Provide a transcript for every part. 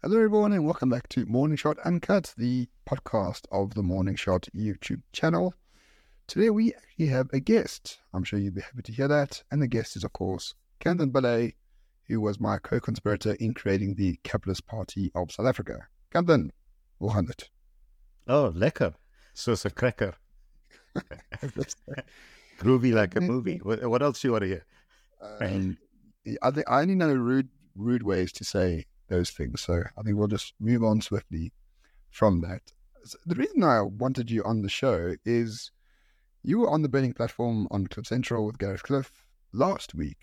Hello, everyone, and welcome back to Morning Shot Uncut, the podcast of the Morning Shot YouTube channel. Today, we actually have a guest. I'm sure you'd be happy to hear that. And the guest is, of course, Kanthan Pillay, who was my co conspirator in creating the Capitalist Party of South Africa. Hand it. Oh, lekker. Soos 'n cracker. Groovy like a movie. What, what else do you want to hear? Um, I, think I only know rude, rude ways to say those things. So I think we'll just move on swiftly from that. The reason I wanted you on the show is you were on the burning platform on Cliff Central with Gareth Cliff last week,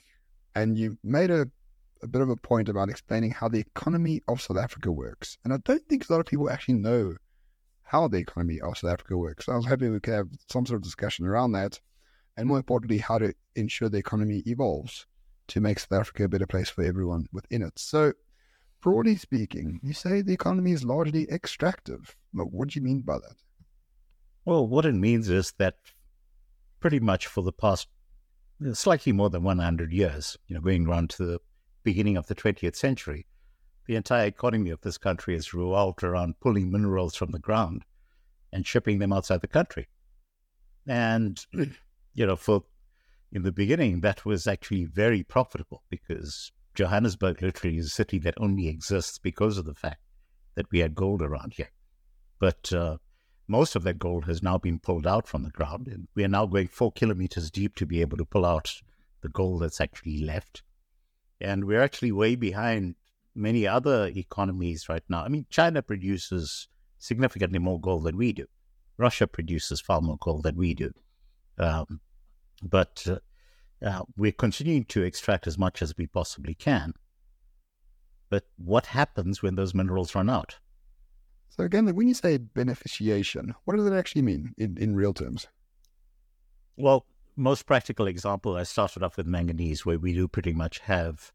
and you made a, a bit of a point about explaining how the economy of South Africa works. And I don't think a lot of people actually know how the economy of South Africa works. So I was hoping we could have some sort of discussion around that, and more importantly, how to ensure the economy evolves to make South Africa a better place for everyone within it. So broadly speaking, you say the economy is largely extractive. What do you mean by that? Well, what it means is that pretty much for the past slightly more than 100 years, you know, going around to the beginning of the 20th century, the entire economy of this country has revolved around pulling minerals from the ground and shipping them outside the country. And, you know, for in the beginning, that was actually very profitable because Johannesburg literally is a city that only exists because of the fact that we had gold around here. But uh, most of that gold has now been pulled out from the ground, and we are now going four kilometers deep to be able to pull out the gold that's actually left. And we're actually way behind many other economies right now. I mean, China produces significantly more gold than we do. Russia produces far more gold than we do. Um, but uh, uh, we're continuing to extract as much as we possibly can. But what happens when those minerals run out? So again, when you say beneficiation, what does it actually mean in, in real terms? Well, most practical example, I started off with manganese, where we do pretty much have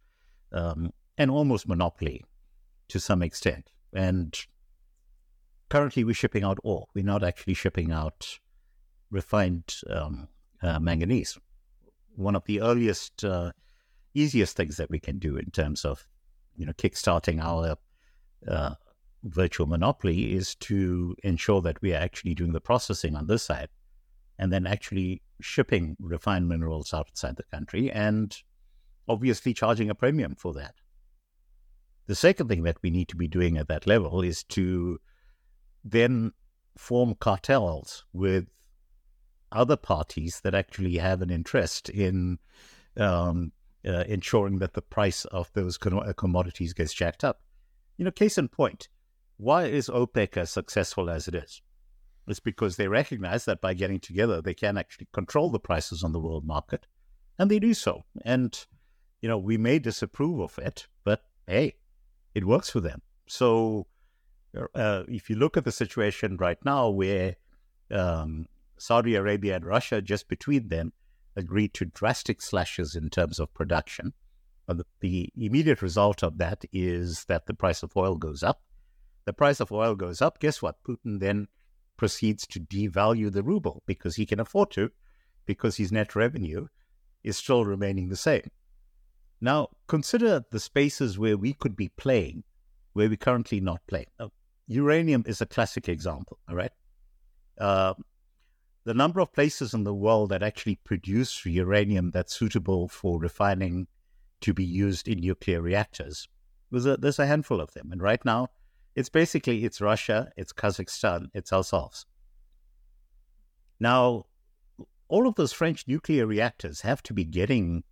um, an almost monopoly to some extent. And currently, we're shipping out ore. We're not actually shipping out refined um, uh, manganese one of the earliest, uh, easiest things that we can do in terms of, you know, kickstarting our uh, virtual monopoly is to ensure that we are actually doing the processing on this side and then actually shipping refined minerals outside the country and obviously charging a premium for that. The second thing that we need to be doing at that level is to then form cartels with other parties that actually have an interest in um, uh, ensuring that the price of those uh, commodities gets jacked up. You know, case in point, why is OPEC as successful as it is? It's because they recognize that by getting together, they can actually control the prices on the world market, and they do so. And, you know, we may disapprove of it, but hey, it works for them. So, uh, if you look at the situation right now where um, Saudi Arabia and Russia, just between them, agreed to drastic slashes in terms of production. The, the immediate result of that is that the price of oil goes up. The price of oil goes up. Guess what? Putin then proceeds to devalue the ruble because he can afford to, because his net revenue is still remaining the same. Now, consider the spaces where we could be playing, where we currently not playing. Uranium is a classic example, all right? Uh, the number of places in the world that actually produce uranium that's suitable for refining to be used in nuclear reactors, there's a, there's a handful of them. And right now, it's basically it's Russia, it's Kazakhstan, it's ourselves. Now, all of those French nuclear reactors have to be getting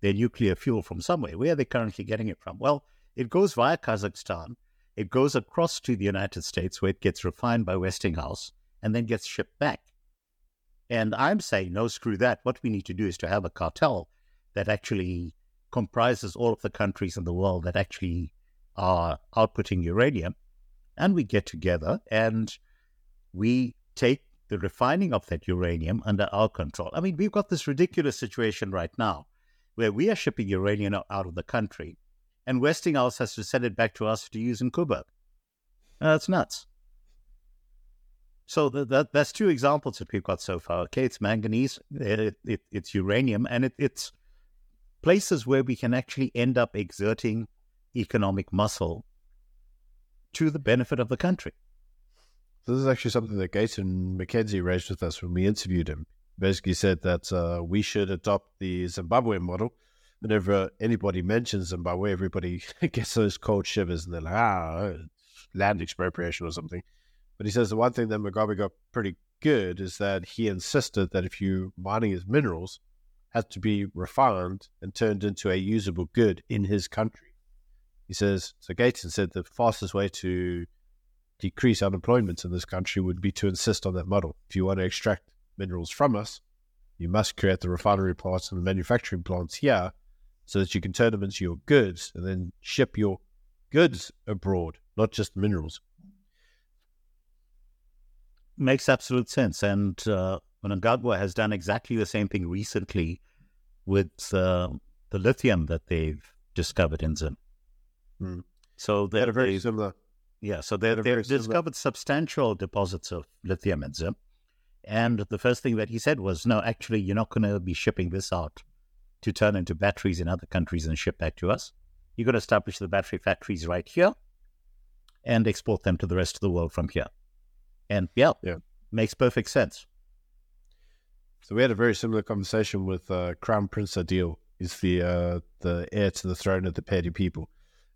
their nuclear fuel from somewhere. Where are they currently getting it from? Well, it goes via Kazakhstan. It goes across to the United States where it gets refined by Westinghouse and then gets shipped back. And I'm saying, no, screw that. What we need to do is to have a cartel that actually comprises all of the countries in the world that actually are outputting uranium. And we get together and we take the refining of that uranium under our control. I mean, we've got this ridiculous situation right now where we are shipping uranium out of the country and Westinghouse has to send it back to us to use in Koeberg. That's uh, nuts. So the, that, that's two examples that we've got so far. Okay, it's manganese, it, it, it's uranium, and it, it's places where we can actually end up exerting economic muscle to the benefit of the country. This is actually something that Gayton McKenzie raised with us when we interviewed him. Basically said that uh, we should adopt the Zimbabwe model. Whenever anybody mentions Zimbabwe, everybody gets those cold shivers and they're like, ah, land expropriation or something. But he says the one thing that Mugabe got pretty good is that he insisted that if you mining his minerals, had to be refined and turned into a usable good in his country. He says, so Gayton said the fastest way to decrease unemployment in this country would be to insist on that model. If you want to extract minerals from us, you must create the refinery plants and the manufacturing plants here so that you can turn them into your goods and then ship your goods abroad, not just minerals. Makes absolute sense. And uh, Mnangagwa has done exactly the same thing recently with uh, the lithium that they've discovered in Zim. Hmm. So They had a very similar. Yeah, so they, they've discovered substantial deposits of lithium in Zim. And the first thing that he said was, no, actually, you're not going to be shipping this out to turn into batteries in other countries and ship back to us. You're going to establish the battery factories right here and export them to the rest of the world from here. And yeah, Yeah. makes perfect sense. So we had a very similar conversation with uh, Crown Prince Adil. He's the uh, the heir to the throne of the Pedi people.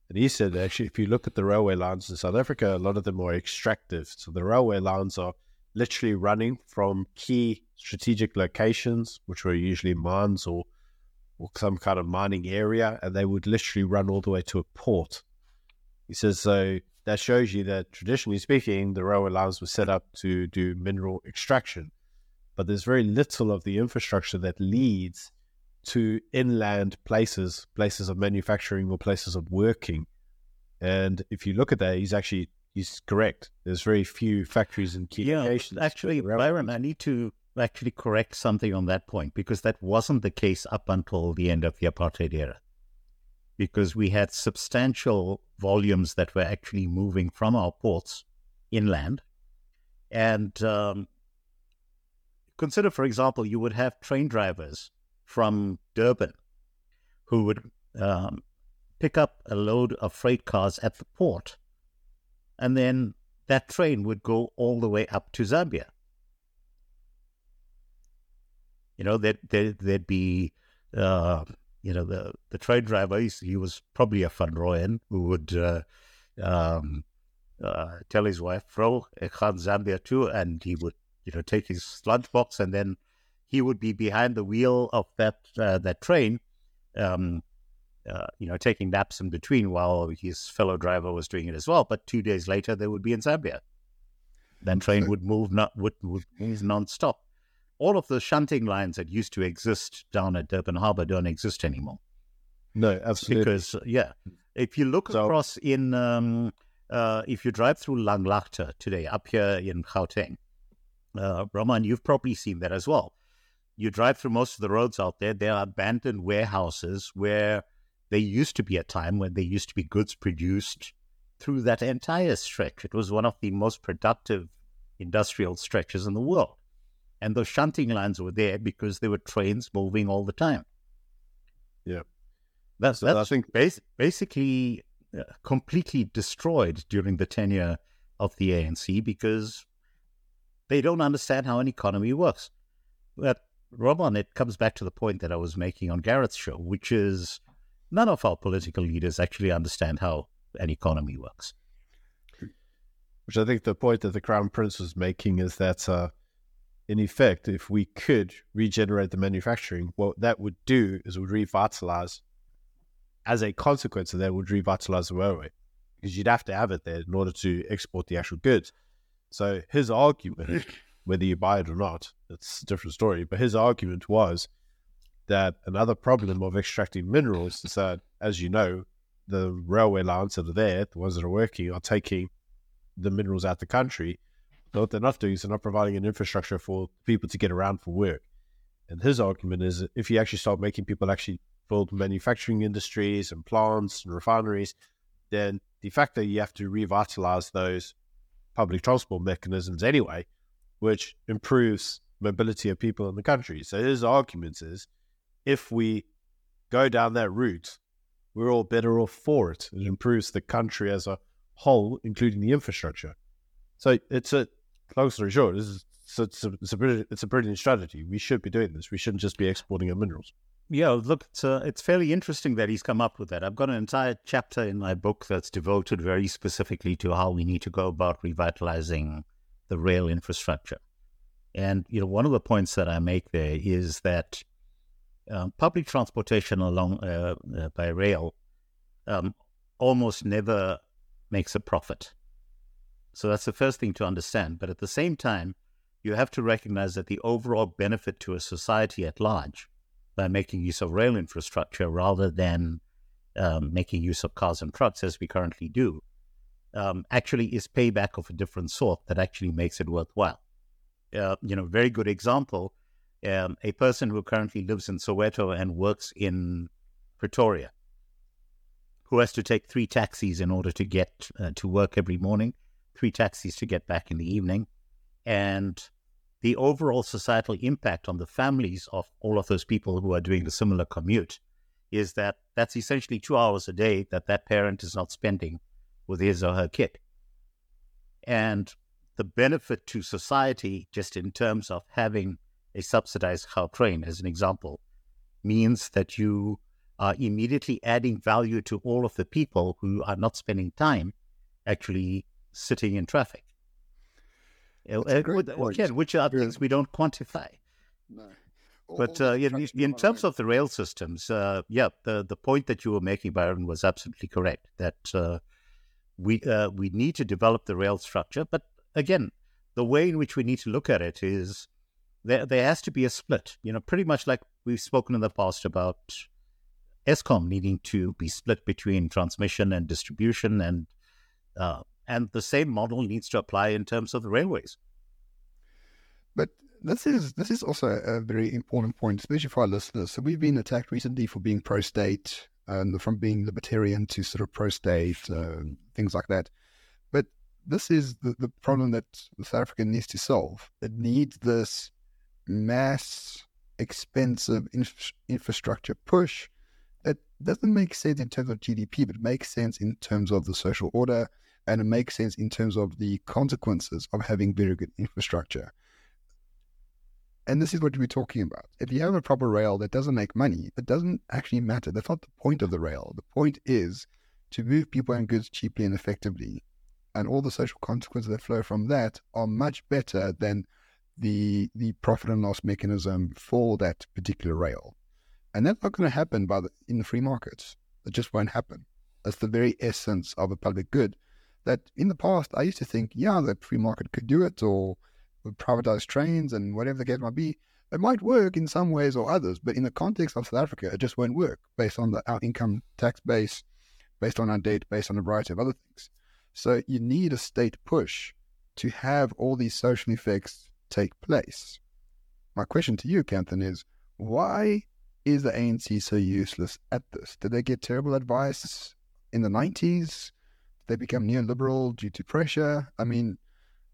And he said, actually, if you look at the railway lines in South Africa, a lot of them are extractive. So the railway lines are literally running from key strategic locations, which were usually mines or, or some kind of mining area, and they would literally run all the way to a port. He says, so that shows you that traditionally speaking, the railway lines were set up to do mineral extraction but there's very little of the infrastructure that leads to inland places, places of manufacturing or places of working. And if you look at that, he's actually he's correct. There's very few factories and key Yeah, locations. actually, Byron, I need to actually correct something on that point because that wasn't the case up until the end of the apartheid era. Because we had substantial volumes that were actually moving from our ports inland. And um, consider, for example, you would have train drivers from Durban who would um, pick up a load of freight cars at the port and then that train would go all the way up to Zambia. You know, there, there, there'd be, uh, you know, the, the train driver, he was probably a Van Rooyen who would uh, um, uh, tell his wife, Bro, ik ga Zambia too. And he would, you know, take his lunchbox and then he would be behind the wheel of that, uh, that train. Um, uh, you know, taking naps in between while his fellow driver was doing it as well. But two days later, they would be in Zambia. Then train would move not would, would move non-stop. All of the shunting lines that used to exist down at Durban Harbour don't exist anymore no, absolutely. because yeah, if you look So- across in um, uh, if you drive through Langlaagte today up here in Gauteng, uh, Roman, you've probably seen that as well. You drive through most of the roads out there. There are abandoned warehouses where there used to be a time when there used to be goods produced through that entire stretch. It was one of the most productive industrial stretches in the world. And those shunting lines were there because there were trains moving all the time. Yeah. That's, So I think- bas- basically uh, completely destroyed during the tenure of the ANC because they don't understand how an economy works. But Roman, it comes back to the point that I was making on Gareth's show, which is none of our political leaders actually understand how an economy works. Which I think the point that the Crown Prince was making is that, uh, in effect, if we could regenerate the manufacturing, what that would do is it would revitalize. As a consequence of that, would revitalize the railway because you'd have to have it there in order to export the actual goods. So his argument, whether you buy it or not, it's a different story. But his argument was that another problem of extracting minerals is that, as you know, the railway lines that are there, the ones that are working, are taking the minerals out the country. What they're not doing is they're not providing an infrastructure for people to get around for work. And his argument is that if you actually start making people actually build manufacturing industries and plants and refineries, then de facto you have to revitalize those public transport mechanisms anyway, which improves mobility of people in the country. So his argument is if we go down that route, we're all better off for it. It improves the country as a whole, including the infrastructure. So it's a long story short. This is it's a, it's a brilliant, it's a brilliant strategy. We should be doing this. We shouldn't just be exporting our minerals. Yeah, look, it's, uh, it's fairly interesting that he's come up with that. I've got an entire chapter in my book that's devoted very specifically to how we need to go about revitalizing the rail infrastructure. And you know, one of the points that I make there is that um, public transportation along uh, uh, by rail um, almost never makes a profit. So that's the first thing to understand. But at the same time, you have to recognize that the overall benefit to a society at large by making use of rail infrastructure rather than um, making use of cars and trucks as we currently do um, actually is payback of a different sort that actually makes it worthwhile. Uh, you know, very good example. Um, a person who currently lives in Soweto and works in Pretoria, who has to take three taxis in order to get uh, to work every morning, three taxis to get back in the evening, and the overall societal impact on the families of all of those people who are doing a similar commute is that that's essentially two hours a day that that parent is not spending with his or her kid. And the benefit to society, just in terms of having a subsidized train, as an example, means that you are immediately adding value to all of the people who are not spending time actually sitting in traffic. Again, which are things we don't quantify. No. but uh, in, in terms of the rail systems, uh, yeah, the, the point that you were making, Byron, was absolutely correct. That uh, we uh, we need to develop the rail structure, but again, the way in which we need to look at it is there there has to be a split. You know, pretty much like we've spoken in the past about Eskom needing to be split between transmission and distribution, and uh, and the same model needs to apply in terms of the railways. But this is this is also a very important point, especially for our listeners. So we've been attacked recently for being pro-state, and from being libertarian to sort of pro-state, uh, things like that. But this is the, the problem that South Africa needs to solve. It needs this mass, expensive inf- infrastructure push that doesn't make sense in terms of GDP, but makes sense in terms of the social order, and it makes sense in terms of the consequences of having very good infrastructure. And this is what we're talking about. If you have a proper rail that doesn't make money, it doesn't actually matter. That's not the point of the rail. The point is to move people and goods cheaply and effectively. And all the social consequences that flow from that are much better than the the profit and loss mechanism for that particular rail. And that's not going to happen by the, in the free markets. It just won't happen. That's the very essence of a public good that in the past I used to think, yeah, the free market could do it or privatized trains and whatever the case might be. It might work in some ways or others, but in the context of South Africa, it just won't work based on the, our income tax base, based on our debt, based on a variety of other things. So you need a state push to have all these social effects take place. My question to you, Kanthan, is why is the ANC so useless at this? Did they get terrible advice in the 90s? They become neoliberal due to pressure. I mean,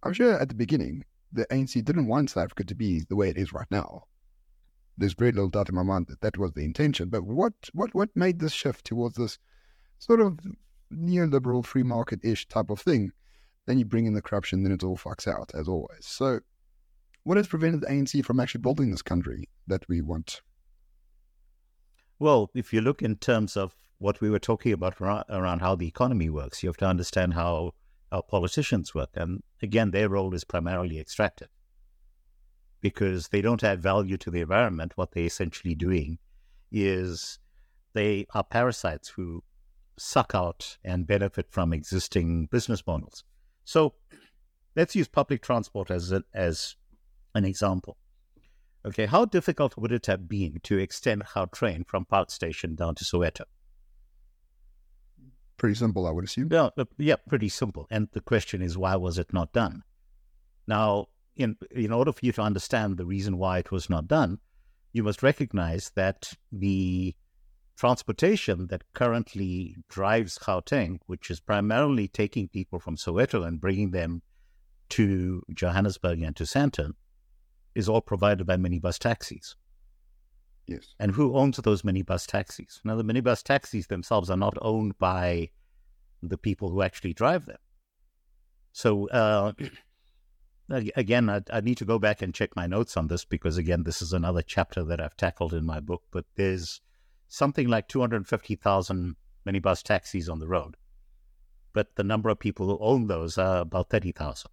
I'm sure at the beginning, the ANC didn't want South Africa to be the way it is right now. There's very little doubt in my mind that that was the intention. But what, what, what made this shift towards this sort of neoliberal, free market ish type of thing? Then you bring in the corruption, then it all fucks out, as always. So, what has prevented the ANC from actually building this country that we want? Well, if you look in terms of what we were talking about around how the economy works. You have to understand how, how politicians work. And again, their role is primarily extractive because they don't add value to the environment. What they're essentially doing is they are parasites who suck out and benefit from existing business models. So let's use public transport as, a, as an example. Okay, how difficult would it have been to extend Gautrain from Park Station down to Soweto? Pretty simple, I would assume. Yeah, uh, yeah, pretty simple. And the question is, why was it not done? Now, in in order for you to understand the reason why it was not done, you must recognize that the transportation that currently drives Gauteng, which is primarily taking people from Soweto and bringing them to Johannesburg and to Sandton, is all provided by minibus taxis. Yes. And who owns those minibus taxis? Now, the minibus taxis themselves are not owned by the people who actually drive them. So uh, again, I, I, need to go back and check my notes on this because again, this is another chapter that I've tackled in my book. But there's something like 250,000 minibus taxis on the road, but the number of people who own those are about 30,000.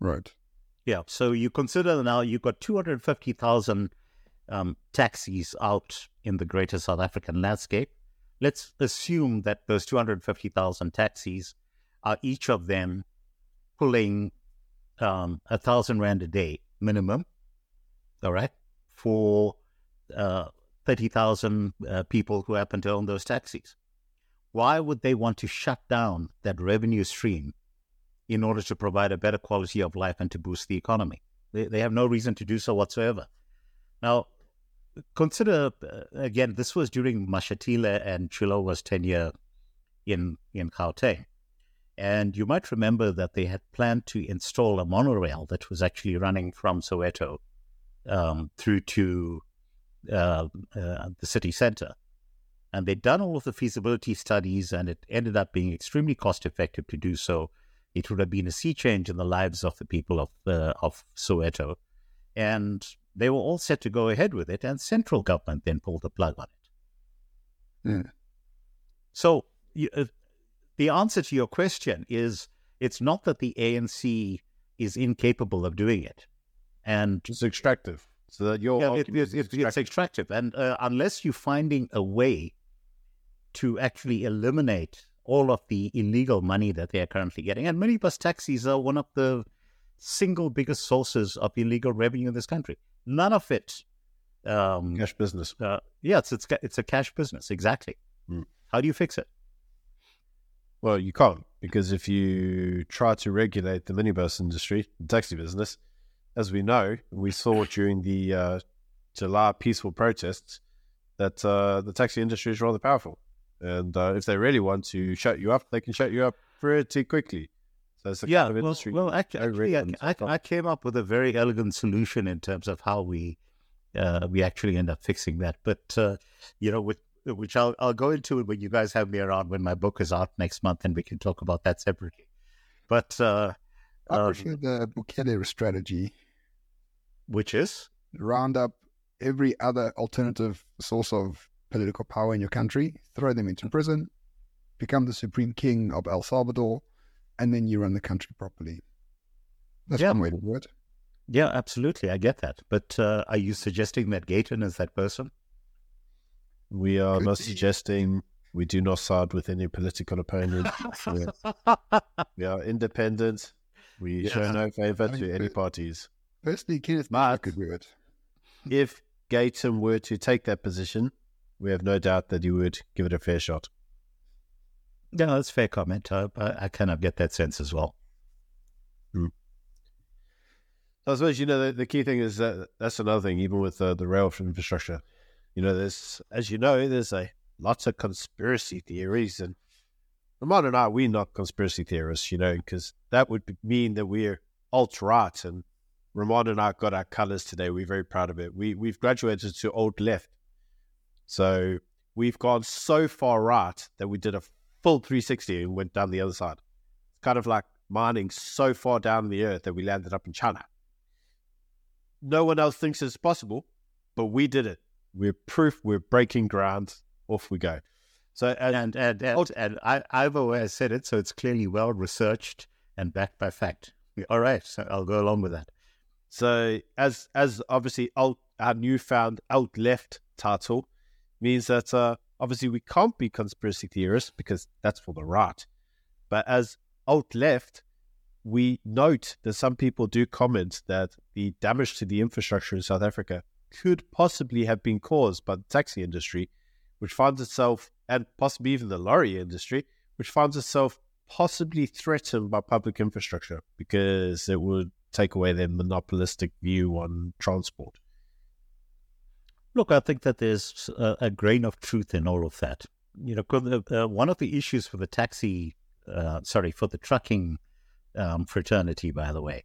Right. Yeah. So you consider now you've got 250,000 um, taxis out in the greater South African landscape. Let's assume that those 250,000 taxis are each of them pulling um, a thousand rand a day minimum, all right, for uh, 30,000 uh, people who happen to own those taxis. Why would they want to shut down that revenue stream in order to provide a better quality of life and to boost the economy? They, they have no reason to do so whatsoever. Now, consider uh, again, this was during Mashatile and Shilowa's tenure in, in Gauteng. And you might remember that they had planned to install a monorail that was actually running from Soweto um, through to uh, uh, the city center. And they'd done all of the feasibility studies, and it ended up being extremely cost effective to do so. It would have been a sea change in the lives of the people of uh, of Soweto, and they were all set to go ahead with it. And central government then pulled the plug on it. Yeah. So you, uh, the answer to your question is it's not that the ANC is incapable of doing it, and it's extractive. So that your yeah, it, it, it, extractive. it's extractive, and uh, unless you're finding a way to actually eliminate all of the illegal money that they are currently getting, and minibus taxis are one of the single biggest sources of illegal revenue in this country. None of it. Um, cash business. Uh, yeah, it's, it's it's a cash business. Exactly. Mm. How do you fix it? Well, you can't because if you try to regulate the minibus industry, the taxi business, as we know, we saw during the uh, July peaceful protests that uh, the taxi industry is rather powerful. And uh, if they really want to shut you up, they can shut you up pretty quickly. Yeah, kind of well, well, actually, actually I, I, I, came up with a very elegant solution in terms of how we uh, we actually end up fixing that. But uh, you know, with which I'll I'll go into it when you guys have me around when my book is out next month, and we can talk about that separately. But uh, I um, prefer the Bukele strategy which is round up every other alternative source of political power in your country, throw them into prison, become the supreme king of El Salvador, and then you run the country properly. That's yeah. one way to do it. Yeah, absolutely. I get that. But uh, are you suggesting that Gayton is that person? We are Could not be. suggesting we do not side with any political opponent. we are independent. We yeah. show no favor to any parties. Personally, Kenneth Mark could do it. If Gayton were to take that position, we have no doubt that he would give it a fair shot. Yeah, that's fair comment. I, I, kind of get that sense as well. Mm. I suppose you know the, the, key thing is that that's another thing. Even with uh, the rail infrastructure, you know, there's as you know, there's a lots of conspiracy theories, and Ramon and I, we're not conspiracy theorists, you know, because that would mean that we're alt right and Ramon and I got our colors today. We're very proud of it. We we've graduated to old left, so we've gone so far right that we did a full 360 and went down the other side. It's kind of like mining so far down the earth that we landed up in China. No one else thinks it's possible, but we did it. We're proof. We're breaking ground. Off we go. So and and and, and, and I, I've always said it, so it's clearly well researched and backed by fact. All right, so I'll go along with that. So as as obviously alt, our newfound alt left title means that uh, obviously we can't be conspiracy theorists because that's for the right. But as alt left, we note that some people do comment that the damage to the infrastructure in South Africa could possibly have been caused by the taxi industry, which finds itself, and possibly even the lorry industry, which finds itself possibly threatened by public infrastructure because it would take away their monopolistic view on transport? Look, I think that there's a, a grain of truth in all of that. You know, uh, one of the issues for the taxi, uh, sorry, for the trucking um, fraternity, by the way,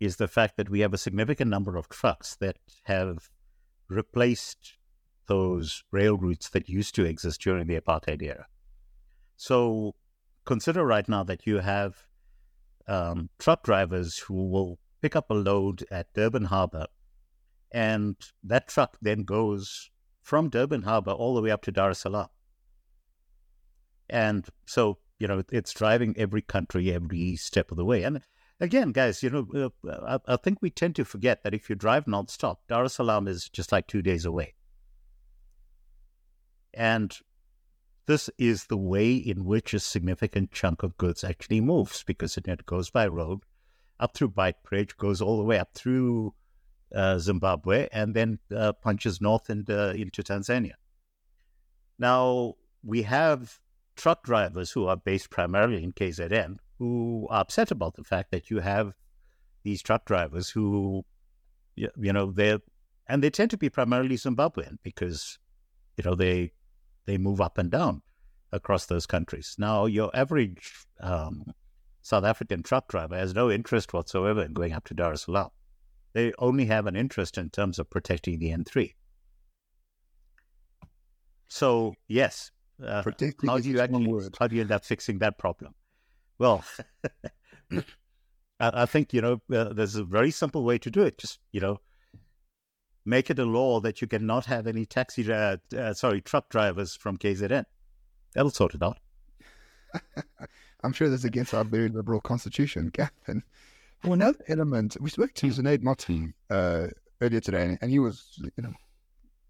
is the fact that we have a significant number of trucks that have replaced those rail routes that used to exist during the apartheid era. So consider right now that you have um, truck drivers who will pick up a load at Durban Harbor, and that truck then goes from Durban Harbor all the way up to Dar es Salaam. And so, you know, it's driving every country every step of the way. And again, guys, you know, uh, I, think we tend to forget that if you drive nonstop, Dar es Salaam is just like two days away. And this is the way in which a significant chunk of goods actually moves because it goes by road up through Beitbridge, goes all the way up through Zimbabwe, and then uh, punches north uh, into Tanzania. Now, we have truck drivers who are based primarily in KZN who are upset about the fact that you have these truck drivers who, you know, they're, and they tend to be primarily Zimbabwean because, you know, they they move up and down across those countries. Now, your average um, South African truck driver has no interest whatsoever in going up to Dar es Salaam. They only have an interest in terms of protecting the N3. So, yes, uh, how do you actually, how do you end up fixing that problem? Well, I, I, think you know uh, there's a very simple way to do it. Just you know, make it a law that you cannot have any taxi, uh, uh, sorry, truck drivers from KZN. That'll sort it out. I'm sure that's against our very liberal constitution, Gavin. Well, another element, we spoke to Zunaid Moti uh, earlier today, and he was, you know,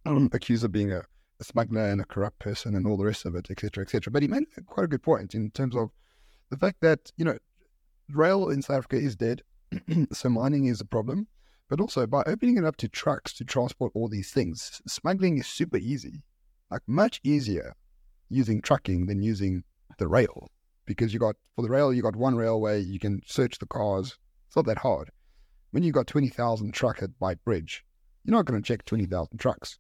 um, accused of being a, a, smuggler and a corrupt person and all the rest of it, etc., etc. But he made quite a good point in terms of the fact that, you know, rail in South Africa is dead, so mining is a problem. But also, by opening it up to trucks to transport all these things, smuggling is super easy, like much easier using trucking than using the rail because you got for the rail you got one railway you can search the cars not that hard. When you've got 20,000 truck at Beitbridge you're not going to check 20,000 trucks.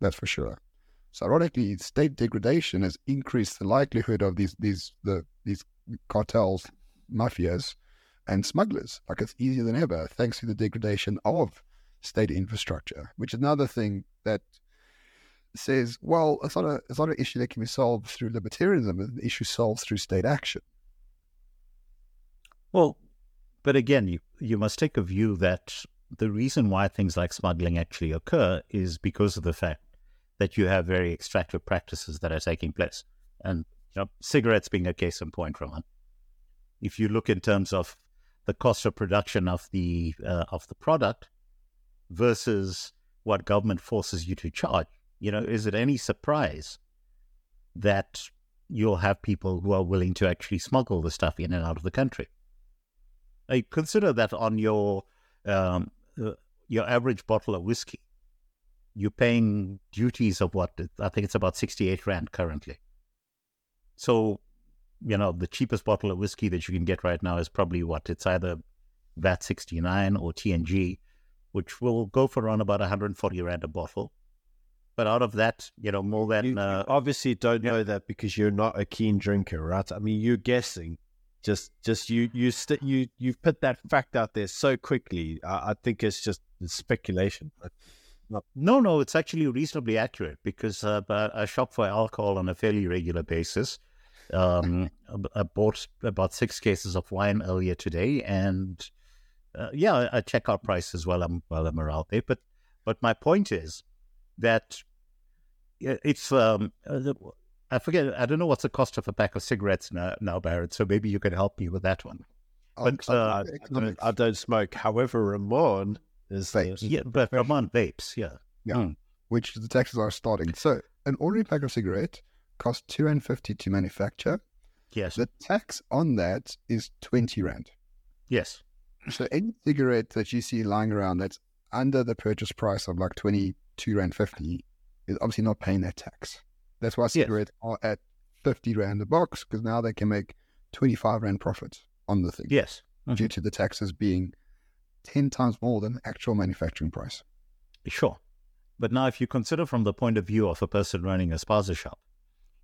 That's for sure. So ironically state degradation has increased the likelihood of these these the these cartels mafias and smugglers. Like it's easier than ever thanks to the degradation of state infrastructure which is another thing that says, well, it's not, a, it's not an issue that can be solved through libertarianism, it's an issue solved through state action. Well, but again, you, you must take a view that the reason why things like smuggling actually occur is because of the fact that you have very extractive practices that are taking place. And you know, cigarettes being a case in point, Roman. If you look in terms of the cost of production of the uh, of the product versus what government forces you to charge, you know, is it any surprise that you'll have people who are willing to actually smuggle the stuff in and out of the country? I consider that on your um, uh, your average bottle of whiskey, you're paying duties of what I think it's about sixty-eight rand currently. So, you know, the cheapest bottle of whiskey that you can get right now is probably what it's either VAT sixty-nine or TNG, which will go for around about one hundred and forty rand a bottle. But out of that, you know, more than you, uh, obviously don't yeah. know that because you're not a keen drinker, right? I mean, you're guessing. Just, just you, you, st- you, you've put that fact out there so quickly. I, I think it's just speculation. Not... No, no, it's actually reasonably accurate because uh, I shop for alcohol on a fairly regular basis. Um, I bought about six cases of wine earlier today, and uh, yeah, I check out price as well. I'm while I'm around there, but but my point is that it's um, uh, I forget I don't know what's the cost of a pack of cigarettes now, now Barrett. So maybe you can help me with that one. Oh, but uh, I, don't, I, don't, smoke. However, Ramon is vapes. yeah, but Ramon vapes, yeah, yeah, mm. which the taxes are starting. So an ordinary pack of cigarette costs two and fifty to manufacture. Yes, the tax on that is twenty rand. Yes. So any cigarette that you see lying around that's under the purchase price of like twenty two rand fifty is obviously not paying that tax. That's why cigarettes yes. are at fifty rand a box because now they can make twenty five rand profits on the thing. Yes, mm-hmm. due to the taxes being ten times more than the actual manufacturing price. Sure, but now if you consider from the point of view of a person running a spaza shop,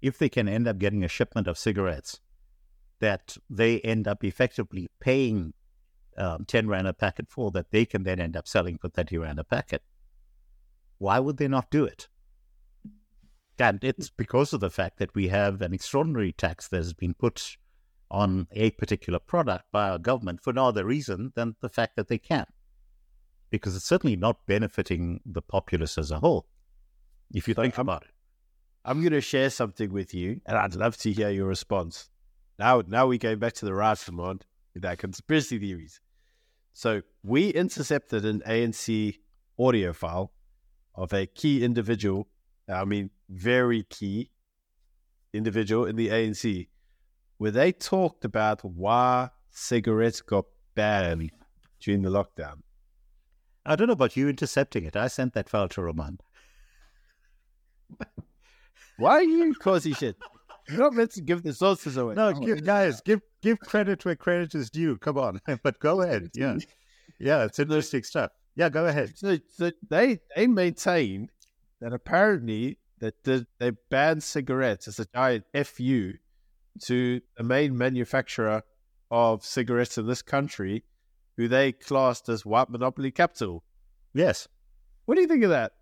if they can end up getting a shipment of cigarettes that they end up effectively paying um, 10 rand a packet for that they can then end up selling for 30 rand a packet why would they not do it? And it's because of the fact that we have an extraordinary tax that has been put on a particular product by our government for no other reason than the fact that they can. Because it's certainly not benefiting the populace as a whole, if you think I'm- about it. I'm going to share something with you, and I'd love to hear your response. Now, now we're going back to the command with our conspiracy theories. So we intercepted an ANC audio file of a key individual. I mean, very key individual in the ANC, where they talked about why cigarettes got banned during the lockdown. I don't know about you intercepting it. I sent that file to Roman. Why are you causing shit? You're not meant to give the sources away. No, give, guys, give give credit where credit is due. Come on, but go ahead. Yeah, yeah, it's interesting stuff. Yeah, go ahead. So, so they they maintain that apparently that the, they banned cigarettes as a giant fu to the main manufacturer of cigarettes in this country, who they classed as white monopoly capital. Yes. What do you think of that?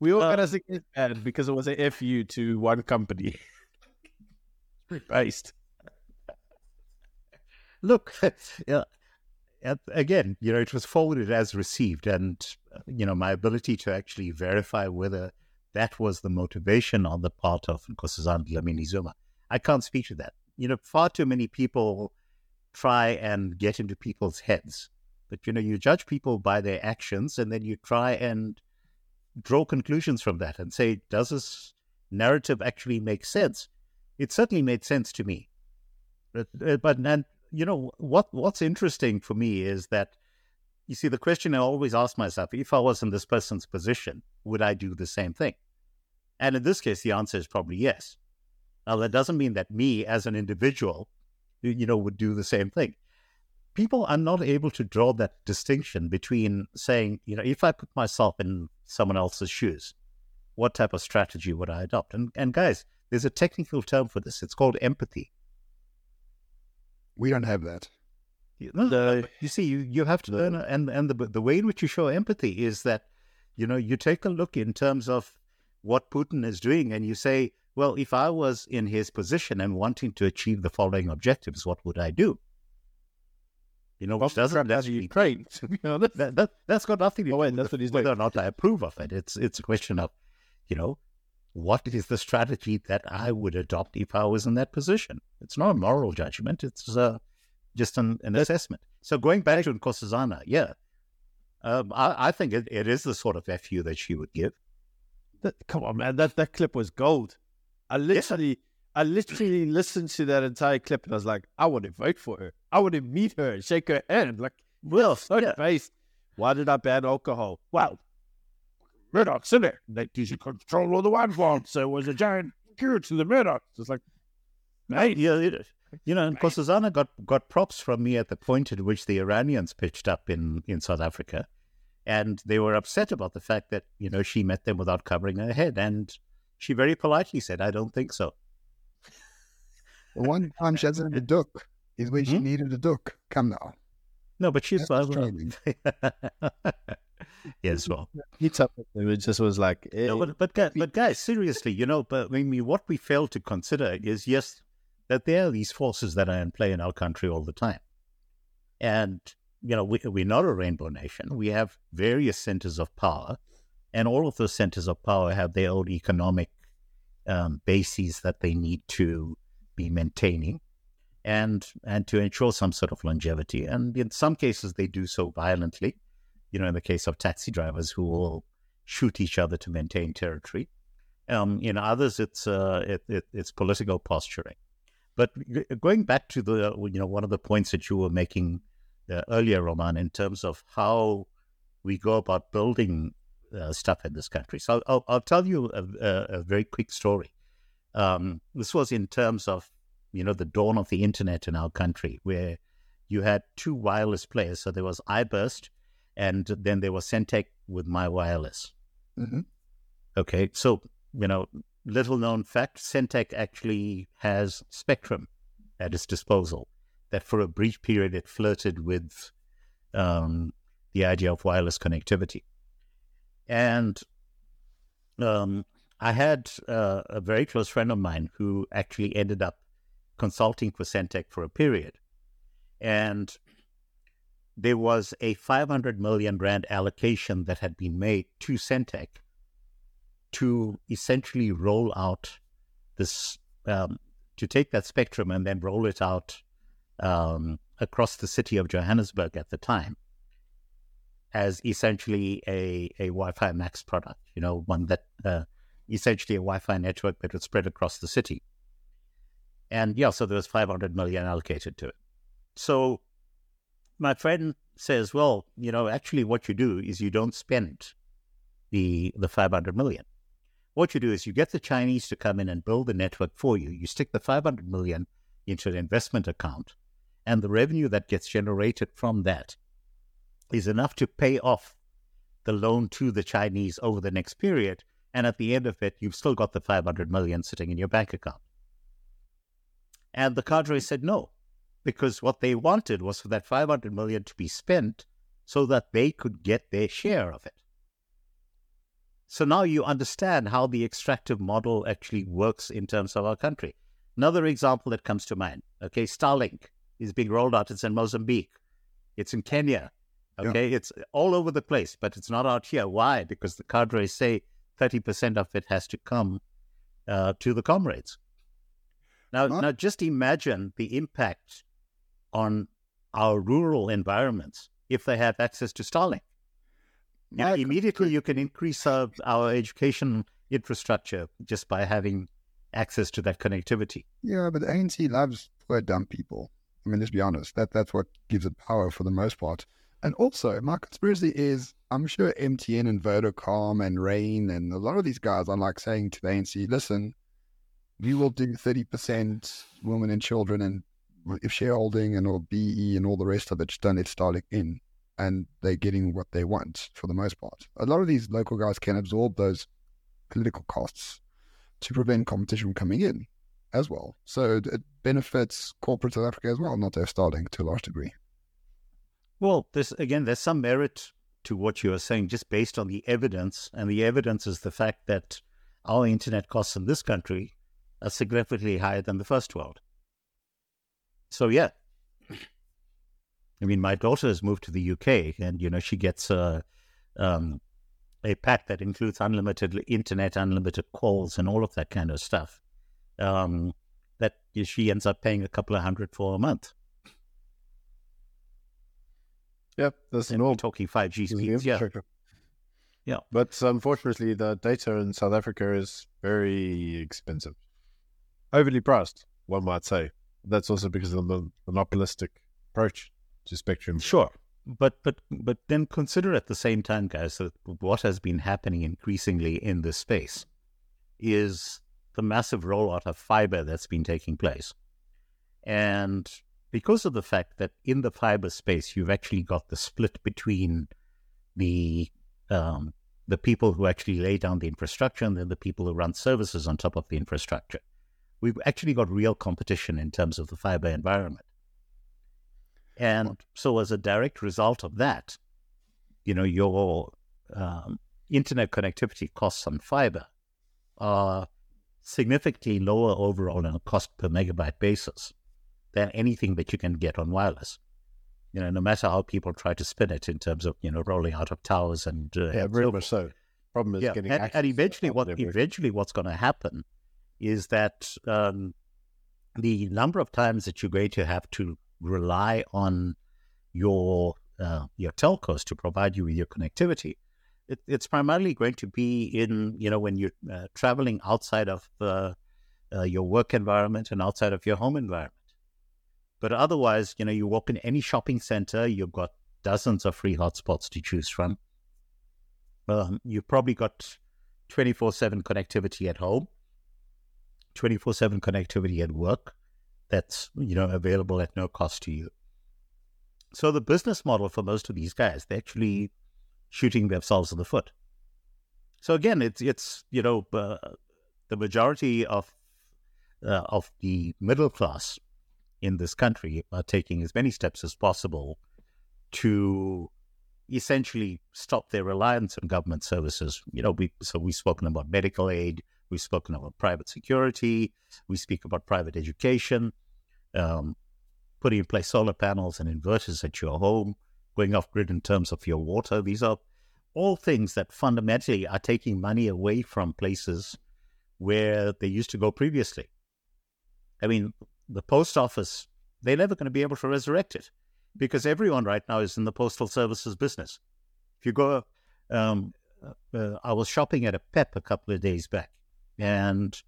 We all Uh, got a cigarette banned because it was a fu to one company. Based. Look, yeah. Again, you know, it was forwarded as received, and you know, my ability to actually verify whether that was the motivation on the part of Nkosazana Dlamini Zuma, I can't speak to that. You know, far too many people try and get into people's heads, but you know, you judge people by their actions, and then you try and draw conclusions from that and say, does this narrative actually make sense? It certainly made sense to me. But, uh, but and you know what? What's interesting for me is that you see the question I always ask myself: if I was in this person's position, would I do the same thing? And in this case, the answer is probably yes. Now that doesn't mean that me as an individual, you know, would do the same thing. People are not able to draw that distinction between saying, you know, if I put myself in someone else's shoes, what type of strategy would I adopt? And and guys, there's a technical term for this. It's called empathy. We don't have that. The- you see, you, you have to learn, and and the the way in which you show empathy is that, you know, you take a look in terms of what Putin is doing, and you say, well, if I was in his position and wanting to achieve the following objectives, what would I do? You know, which doesn't necessarily Ukraine, to be honest. that, that that's got nothing to Oh, do with that's what he's whether or not I approve of it. It's it's a question of, you know, what is the strategy that I would adopt if I was in that position? It's not a moral judgment. It's uh, just an, an assessment. So going back to Nkosazana, yeah, um, I, I think it, it is the sort of fu that she would give. That, come on, man. That that clip was gold. I literally, I literally listened to that entire clip and I was like, I want to vote for her. I want to meet her and shake her hand. Like, Well, so yeah. based. Why did I ban alcohol? Well, Murdoch's in it. They used to control all the wine farms, so it was a giant cure to the Murdochs. It's like, mate, Yeah, it, you know, and Nkosazana got, got props from me at the point at which the Iranians pitched up in, in South Africa. And they were upset about the fact that, you know, she met them without covering her head. And she very politely said, I don't think so. The one time she hasn't had a duck is when she Hmm? needed a duck. Come now. No, but she's. That's Australian. yes, well. he took it. It just was like, eh, No, but, but, guys, but guys, seriously, you know, but I mean, what we fail to consider is yes, that there are these forces that are in play in our country all the time. And, you know, we, we're not a rainbow nation. We have various centers of power, and all of those centers of power have their own economic um, bases that they need to be maintaining and and to ensure some sort of longevity. And in some cases, they do so violently. You know, in the case of taxi drivers who will shoot each other to maintain territory. Um, in others, it's uh, it, it, it's political posturing. But going back to the you know one of the points that you were making uh, earlier, Roman, in terms of how we go about building uh, stuff in this country. So I'll, I'll, tell you a, a, a very quick story. Um, this was in terms of you know the dawn of the internet in our country, where you had two wireless players. So there was iBurst, and then there was Sentech with My Wireless. hmm Okay, so you know, little known fact: Sentech actually has spectrum at its disposal. That for a brief period it flirted with um, the idea of wireless connectivity, and um, I had uh, a very close friend of mine who actually ended up consulting for Sentech for a period. And there was a 500 million rand allocation that had been made to Sentech to essentially roll out this, um, to take that spectrum and then roll it out um, across the city of Johannesburg at the time as essentially a, a Wi-Fi Max product, you know, one that uh, essentially a Wi-Fi network that would spread across the city. And yeah, so there was 500 million allocated to it. So my friend says, well, you know, actually what you do is you don't spend the the 500 million. What you do is you get the Chinese to come in and build the network for you. You stick the 500 million into an investment account, and the revenue that gets generated from that is enough to pay off the loan to the Chinese over the next period. And at the end of it, you've still got the 500 million sitting in your bank account. And the cadre said no, because what they wanted was for that 500 million to be spent so that they could get their share of it. So now you understand how the extractive model actually works in terms of our country. Another example that comes to mind, okay, Starlink is being rolled out. It's in Mozambique. It's in Kenya. Okay, yeah. it's all over the place, but it's not out here. Why? Because the cadres say 30% of it has to come uh, to the comrades. Now, now, just imagine the impact on our rural environments if they have access to Starlink. Now, immediately, you can increase our, our education infrastructure just by having access to that connectivity. Yeah, but ANC loves poor dumb people. I mean, let's be honest. That that's what gives it power for the most part. And also, my conspiracy is I'm sure MTN and Vodacom and Rain and a lot of these guys are like saying to the ANC, listen, we will do 30% women and children and if shareholding and all BEE and all the rest of it, just don't let Starlink in. And they're getting what they want for the most part. A lot of these local guys can absorb those political costs to prevent competition from coming in as well. So it benefits corporate South Africa as well, not to have Starlink to a large degree. Well, there's again, there's some merit to what you are saying, just based on the evidence, and the evidence is the fact that our internet costs in this country are significantly higher than the first world. So yeah, I mean, my daughter has moved to the UK, and you know she gets a um, a pack that includes unlimited internet, unlimited calls, and all of that kind of stuff. Um, that she ends up paying a couple of hundred for a month. Yep, that's and all talking 5G speeds. Yeah. Yeah. But unfortunately, the data in South Africa is very expensive. Overly priced, one might say. That's also because of the monopolistic approach to spectrum. Sure. But but but then consider at the same time, guys, that what has been happening increasingly in this space is the massive rollout of fiber that's been taking place. And because of the fact that in the fiber space, you've actually got the split between the um, the people who actually lay down the infrastructure and then the people who run services on top of the infrastructure. We've actually got real competition in terms of the fiber environment. And so, as a direct result of that, you know, your um, internet connectivity costs on fiber are significantly lower overall on a cost per megabyte basis than anything that you can get on wireless. You know, no matter how people try to spin it in terms of you know rolling out of towers and uh, yeah, very much so. Problem is yeah. getting and, and eventually what eventually what's going to happen is that um, the number of times that you're going to have to rely on your uh, your telcos to provide you with your connectivity, it, it's primarily going to be in you know when you're uh, traveling outside of uh, your work environment and outside of your home environment. But otherwise, you know, you walk in any shopping center, you've got dozens of free hotspots to choose from. Um, you've probably got 24 7 connectivity at home, 24 7 connectivity at work that's, you know, available at no cost to you. So the business model for most of these guys, they're actually shooting themselves in the foot. So again, it's, it's you know, uh, the majority of, uh, of the middle class in this country are taking as many steps as possible to essentially stop their reliance on government services. You know, we so we've spoken about medical aid, we've spoken about private security, we speak about private education. Um, putting in place solar panels and inverters at your home, going off grid in terms of your water. These are all things that fundamentally are taking money away from places where they used to go previously. I mean, the post office, they're never going to be able to resurrect it because everyone right now is in the postal services business. If you go, um, uh, I was shopping at a PEP a couple of days back, and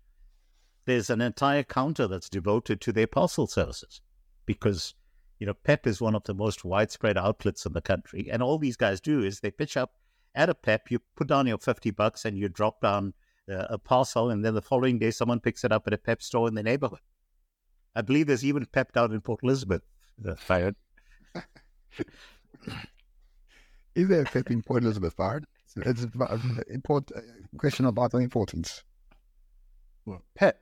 there's an entire counter that's devoted to their parcel services because you know PEP is one of the most widespread outlets in the country, and all these guys do is they pitch up at a PEP, you put down your fifty bucks, and you drop down uh, a parcel, and then the following day someone picks it up at a PEP store in the neighborhood. I believe there's even PEP down in Port Elizabeth. Uh, fired. Is there a PEP in Port Elizabeth, Byron? It's an important question of vital importance. Well, PEP.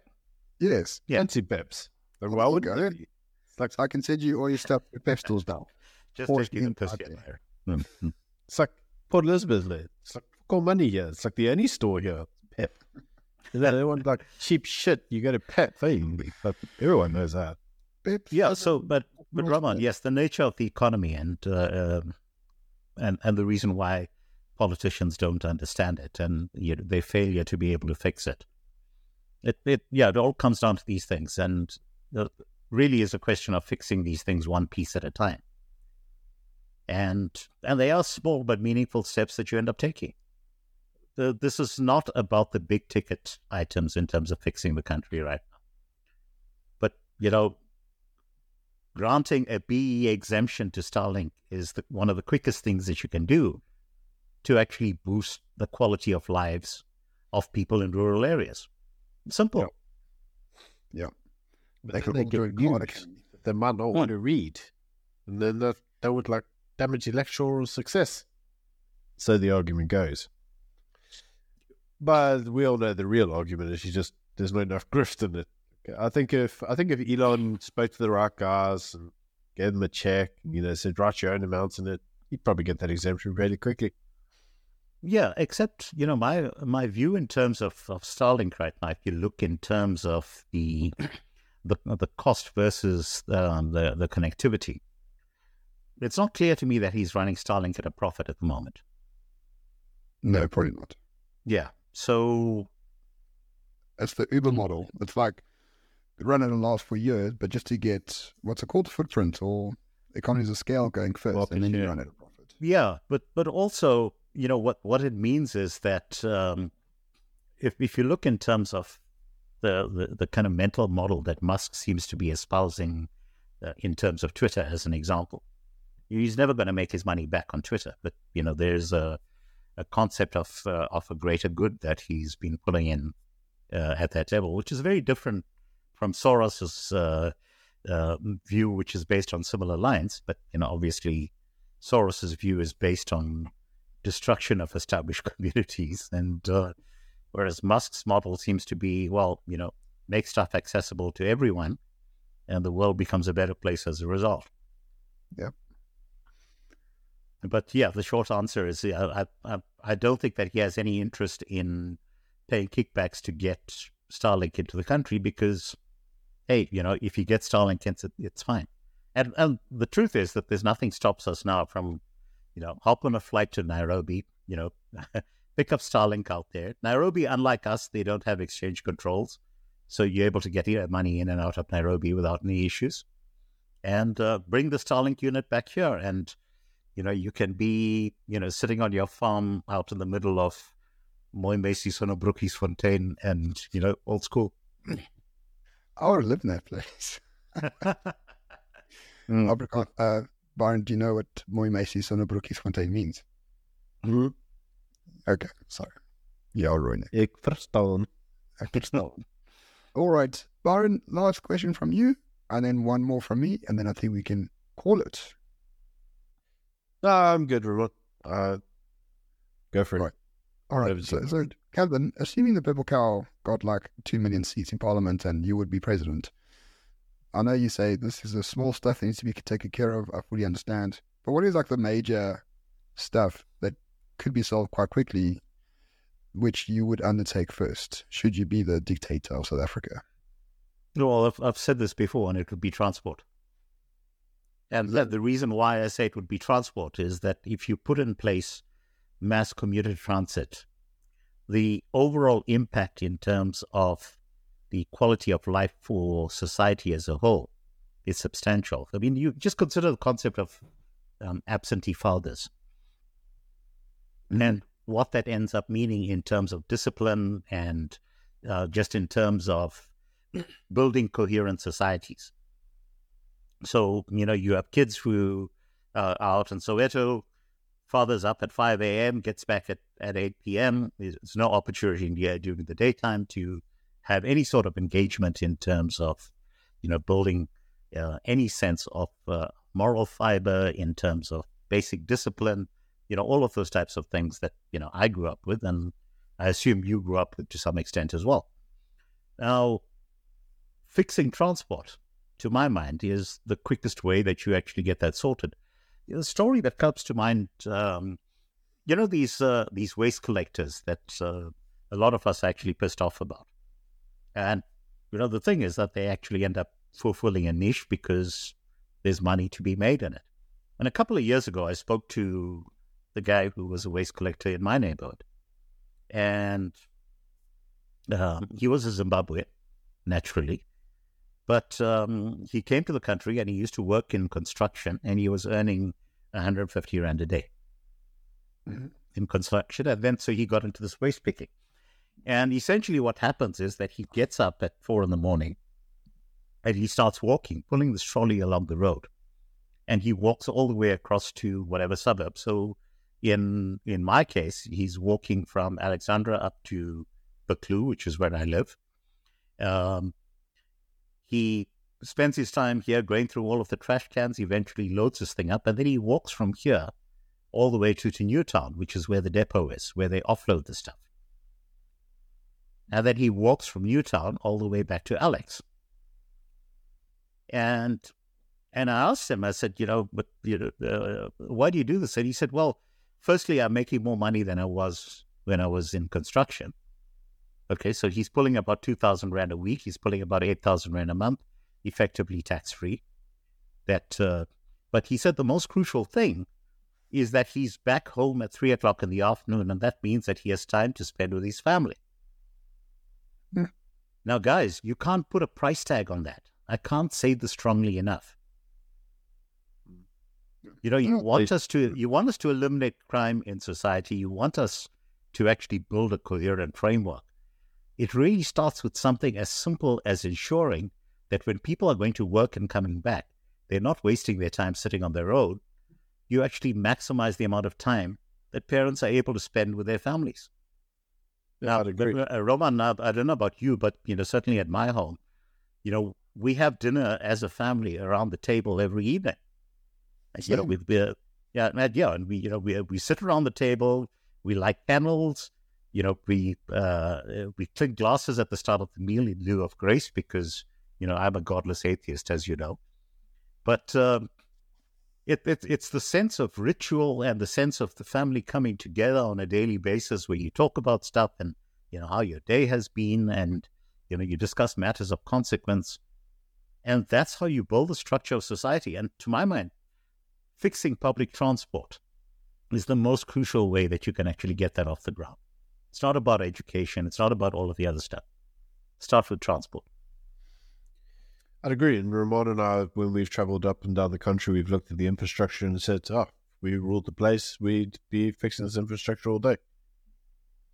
Yes. Yeah. Fancy peps. Like, Well, why there you would go. Like I can send you all your stuff to PEP stores now. Just Force taking the in piss out here. there. Mm. it's like Port Elizabeth. Like, it's like fuck all money here. It's like the only store here. Pep. And then they want like cheap shit. You go to Pep thing. But everyone knows that. PEP. Yeah. So, but but North Ramon, yes, the nature of the economy and uh, um, and and the reason why politicians don't understand it and you know, their failure to be able to fix it. It it yeah, it all comes down to these things, and really is a question of fixing these things one piece at a time. And and they are small but meaningful steps that you end up taking. The, this is not about the big ticket items in terms of fixing the country right now. But you know, granting a BEE exemption to Starlink is the, one of the quickest things that you can do to actually boost the quality of lives of people in rural areas. Simple. Yeah. But They then could they all get join news Khan They might not want to read. And then that, that would like damage electoral success. So the argument goes. But we all know the real argument is you just there's not enough grift in it. I think if I think if Elon spoke to the right guys and gave them a check, you know, said write your own amounts in it, he'd probably get that exemption really quickly. Yeah, except you know my my view in terms of, of Starlink right now. If you look in terms of the the the cost versus um, the the connectivity, it's not clear to me that he's running Starlink at a profit at the moment. No, probably not. Yeah, so It's the Uber model. It's like it run it and last for years, but just to get what's it called, footprint or economies of scale going first, Market and then you run at a profit. Yeah, but but also, you know what what it means is that um, if if you look in terms of the, the the kind of mental model that Musk seems to be espousing uh, in terms of Twitter as an example, he's never going to make his money back on Twitter. But you know, there's a a concept of uh, of a greater good that he's been pulling in uh, at that level, which is very different from Soros's uh, uh, view, which is based on similar lines. But you know, obviously, Soros's view is based on destruction of established communities, and uh, whereas Musk's model seems to be, well, you know, make stuff accessible to everyone, and the world becomes a better place as a result. Yep. But yeah, the short answer is yeah, I, I I don't think that he has any interest in paying kickbacks to get Starlink into the country because, hey, you know, if you get Starlink, it's, it's fine. And, and the truth is that there's nothing stops us now from, you know, hop on a flight to Nairobi, you know, pick up Starlink out there. Nairobi, unlike us, they don't have exchange controls. So you're able to get your money in and out of Nairobi without any issues. And uh, bring the Starlink unit back here. And, you know, you can be, you know, sitting on your farm out in the middle of Moy Macy, Sonobrookie's Fontaine, and, you know, old school. I would live in that place. Mm. Uh, Byron, do you know what Moy Macy Sonobrookie's Fontaine means? Mm-hmm. Okay, sorry. Yeah, I'll ruin it. Ik verstaan. No. All right, Byron, last question from you, and then one more from me, and then I think we can call it. No, I'm good, Ramon. Uh, go for it. Right. All right, so, so Calvin, assuming the Purple Cow got like 2 million seats in Parliament and you would be president, I know you say this is the small stuff that needs to be taken care of. I fully understand. But what is like the major stuff that could be solved quite quickly, which you would undertake first, should you be the dictator of South Africa? Well, I've, I've said this before, and it would be transport. And the, the reason why I say it would be transport is that if you put in place mass commuter transit, the overall impact in terms of the quality of life for society as a whole is substantial. I mean, you just consider the concept of um, absentee fathers and what that ends up meaning in terms of discipline and uh, just in terms of building coherent societies. So, you know, you have kids who uh, are out in Soweto, father's up at 5 a.m., gets back at, at 8 p.m. There's no opportunity during the daytime to have any sort of engagement in terms of, you know, building uh, any sense of uh, moral fiber, in terms of basic discipline, you know, all of those types of things that, you know, I grew up with and I assume you grew up with to some extent as well. Now, fixing transport, to my mind, is the quickest way that you actually get that sorted. The story that comes to mind, um, you know, these uh, these waste collectors that uh, a lot of us are actually pissed off about, and you know, the thing is that they actually end up fulfilling a niche because there's money to be made in it. And a couple of years ago, I spoke to the guy who was a waste collector in my neighborhood, and um, he was a Zimbabwean, naturally, but um, he came to the country and he used to work in construction and he was earning 150 rand a day mm-hmm. in construction. And then so he got into this waste picking. And essentially what happens is that he gets up at four in the morning and he starts walking, pulling this trolley along the road. And he walks all the way across to whatever suburb. So in in my case, he's walking from Alexandra up to Buccleuch, which is where I live. Um, he spends his time here going through all of the trash cans, eventually loads this thing up, and then he walks from here all the way to, to Newtown, which is where the depot is, where they offload the stuff. And then he walks from Newtown all the way back to Alex. And and I asked him, I said, you know, but you know, uh, why do you do this? And he said, well, firstly, I'm making more money than I was when I was in construction. Okay, so he's pulling about 2,000 Rand a week. He's pulling about 8,000 Rand a month, effectively tax free. That, uh, but he said the most crucial thing is that he's back home at three o'clock in the afternoon, and that means that he has time to spend with his family. Hmm. Now, guys, you can't put a price tag on that. I can't say this strongly enough. You know, you want us to you want us to eliminate crime in society. You want us to actually build a coherent framework. It really starts with something as simple as ensuring that when people are going to work and coming back, they're not wasting their time sitting on their road. You actually maximize the amount of time that parents are able to spend with their families. Yeah, uh, Ramon, I don't know about you, but you know, certainly at my home, you know, we have dinner as a family around the table every evening. You know, with uh, yeah, yeah, and we you know we we sit around the table, we light candles, you know, we uh, we clink glasses at the start of the meal in lieu of grace because you know I'm a godless atheist, as you know. But um, it, it, it's the sense of ritual and the sense of the family coming together on a daily basis where you talk about stuff and you know how your day has been and you know you discuss matters of consequence, and that's how you build the structure of society. And to my mind, fixing public transport is the most crucial way that you can actually get that off the ground. It's not about education. It's not about all of the other stuff. Start with transport. I'd agree. And Ramon and I, when we've traveled up and down the country, we've looked at the infrastructure and said, oh, we ruled the place, we'd be fixing this infrastructure all day.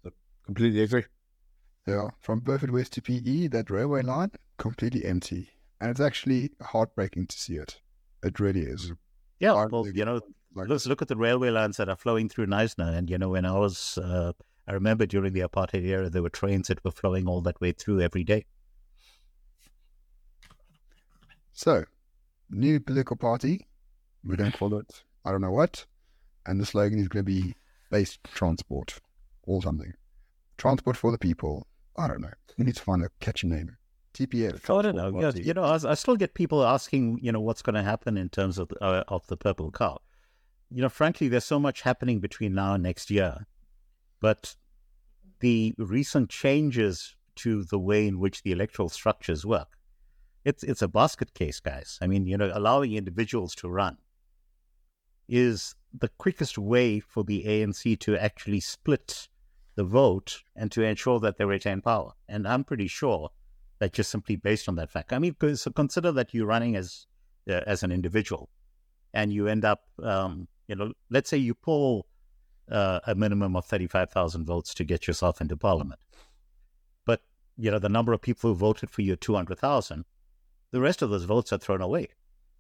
So completely agree. Yeah, from Beaufort West to PE, that railway line, completely empty. And it's actually heartbreaking to see it. It really is. Yeah, well, you know, like, let's look at the railway lines that are flowing through Knysna. And, you know, when I was uh, I remember during the apartheid era, there were trains that were flowing all that way through every day. So, new political party. We don't call it, I don't know what. And the slogan is going to be base transport or something. Transport for the people. I don't know. We need to find a catchy name. TPF. Oh, I don't know. Yeah, you know, I, I, still get people asking, you know, what's going to happen in terms of uh, of the Purple Cow. You know, frankly, there's so much happening between now and next year but the recent changes to the way in which the electoral structures work it's it's a basket case, guys. I mean, you know, allowing individuals to run is the quickest way for the ANC to actually split the vote and to ensure that they retain power. And I'm pretty sure that just simply based on that fact. I mean, so consider that you're running as uh, as an individual, and you end up, um, you know, let's say you pull uh, a minimum of thirty-five thousand votes to get yourself into parliament, but you know the number of people who voted for you two hundred thousand, the rest of those votes are thrown away.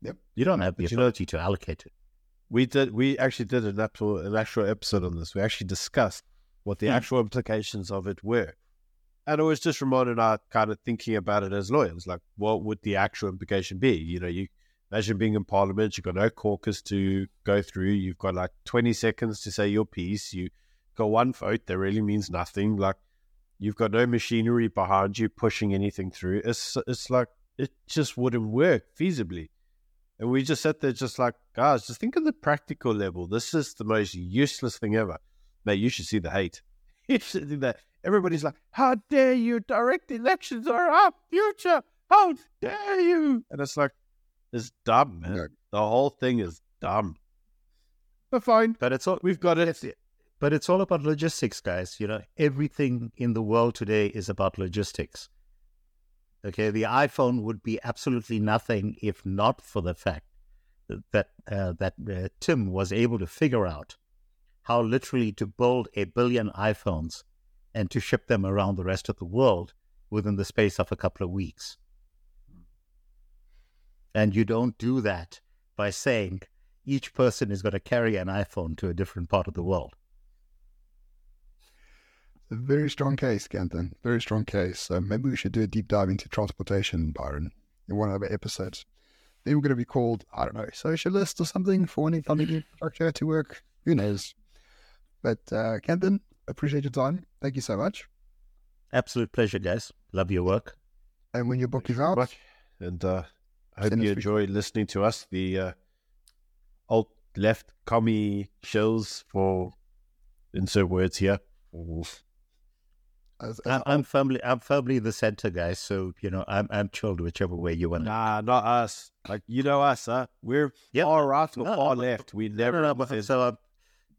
Yep. You don't have the But you know- ability to allocate it. We did. We actually did an actual an actual episode on this. We actually discussed what the Hmm. actual implications of it were, and it was just Ramon and I kind of thinking about it as lawyers. Like, what would the actual implication be? You know, you imagine being in Parliament. You've got no caucus to go through. You've got like twenty seconds to say your piece. You got one vote that really means nothing. Like, you've got no machinery behind you pushing anything through. It's it's like it just wouldn't work feasibly. And we just sat there, just like, guys, just think of the practical level. This is the most useless thing ever. Mate, you should see the hate. You should see that. Everybody's like, how dare you? Direct elections are our future. How dare you? And it's like, it's dumb, man. Yeah. The whole thing is dumb. But fine. But it's all We've got it. But it's all about logistics, guys. You know, everything in the world today is about logistics. Okay, the iPhone would be absolutely nothing if not for the fact that uh, that uh, Tim was able to figure out how literally to build a billion iPhones and to ship them around the rest of the world within the space of a couple of weeks. And you don't do that by saying each person is going to carry an iPhone to a different part of the world. A very strong case, Kanthan. Very strong case. So maybe we should do a deep dive into transportation, Byron, in one of our episodes. Then we're going to be called, I don't know, socialist or something for any public infrastructure to work. Who knows? But uh, Kanthan, appreciate your time. Thank you so much. Absolute pleasure, guys. Love your work. And when your book is out. And uh, I hope you us- enjoy listening to us, the uh, alt left commie shows for insert words here. As, as I'm, I'm firmly, I'm firmly the center, guys. So you know, I'm, I'm chilled whichever way you want. to Nah, not us. Like you know us, huh? We're Yep. far right or No, far no, left. We never. no, no, but, so, I'm,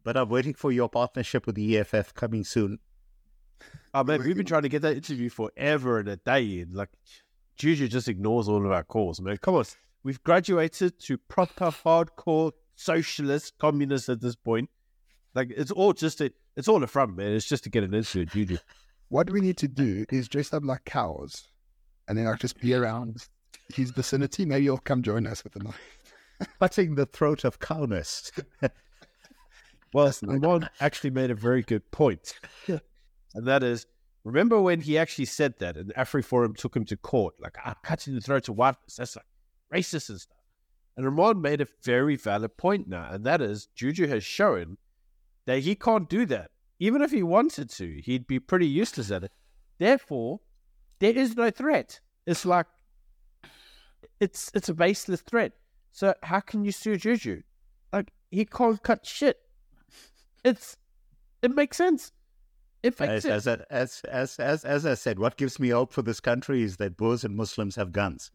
but I'm waiting for your partnership with the EFF coming soon. oh man, we've been trying to get that interview forever and a day. And like, Juju just ignores all of our calls, man. Come on, we've graduated to proper hardcore socialist communists at this point. Like, it's all just a, it's all a front, man. It's just to get an interview, Juju. What we need to do is dress up like cows and then I'll just be around his vicinity. Maybe you'll come join us with a knife. Cutting the throat of cowness. Well, Ramon actually made a very good point. and that is, remember when he actually said that and AfriForum took him to court, like, I'm cutting the throat of whiteness. That's like racist and stuff. And Ramon made a very valid point now, and that is, Juju has shown that he can't do that. Even if he wanted to, he'd be pretty useless at it. Therefore, there is no threat. It's like, it's it's a baseless threat. So how can you sue Juju? Like, he can't cut shit. It's it makes sense. It makes As, sense. as, as, as, as, as I said, what gives me hope for this country is that Boers and Muslims have guns.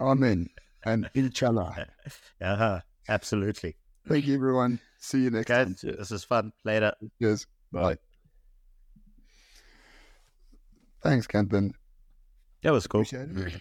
Amen. And inshallah. Uh-huh. Absolutely. Thank you, everyone. See you next Guys, time. this is fun. Later. Cheers. Bye. Thanks, Kanthan. That was cool. Appreciate it. Mm-hmm.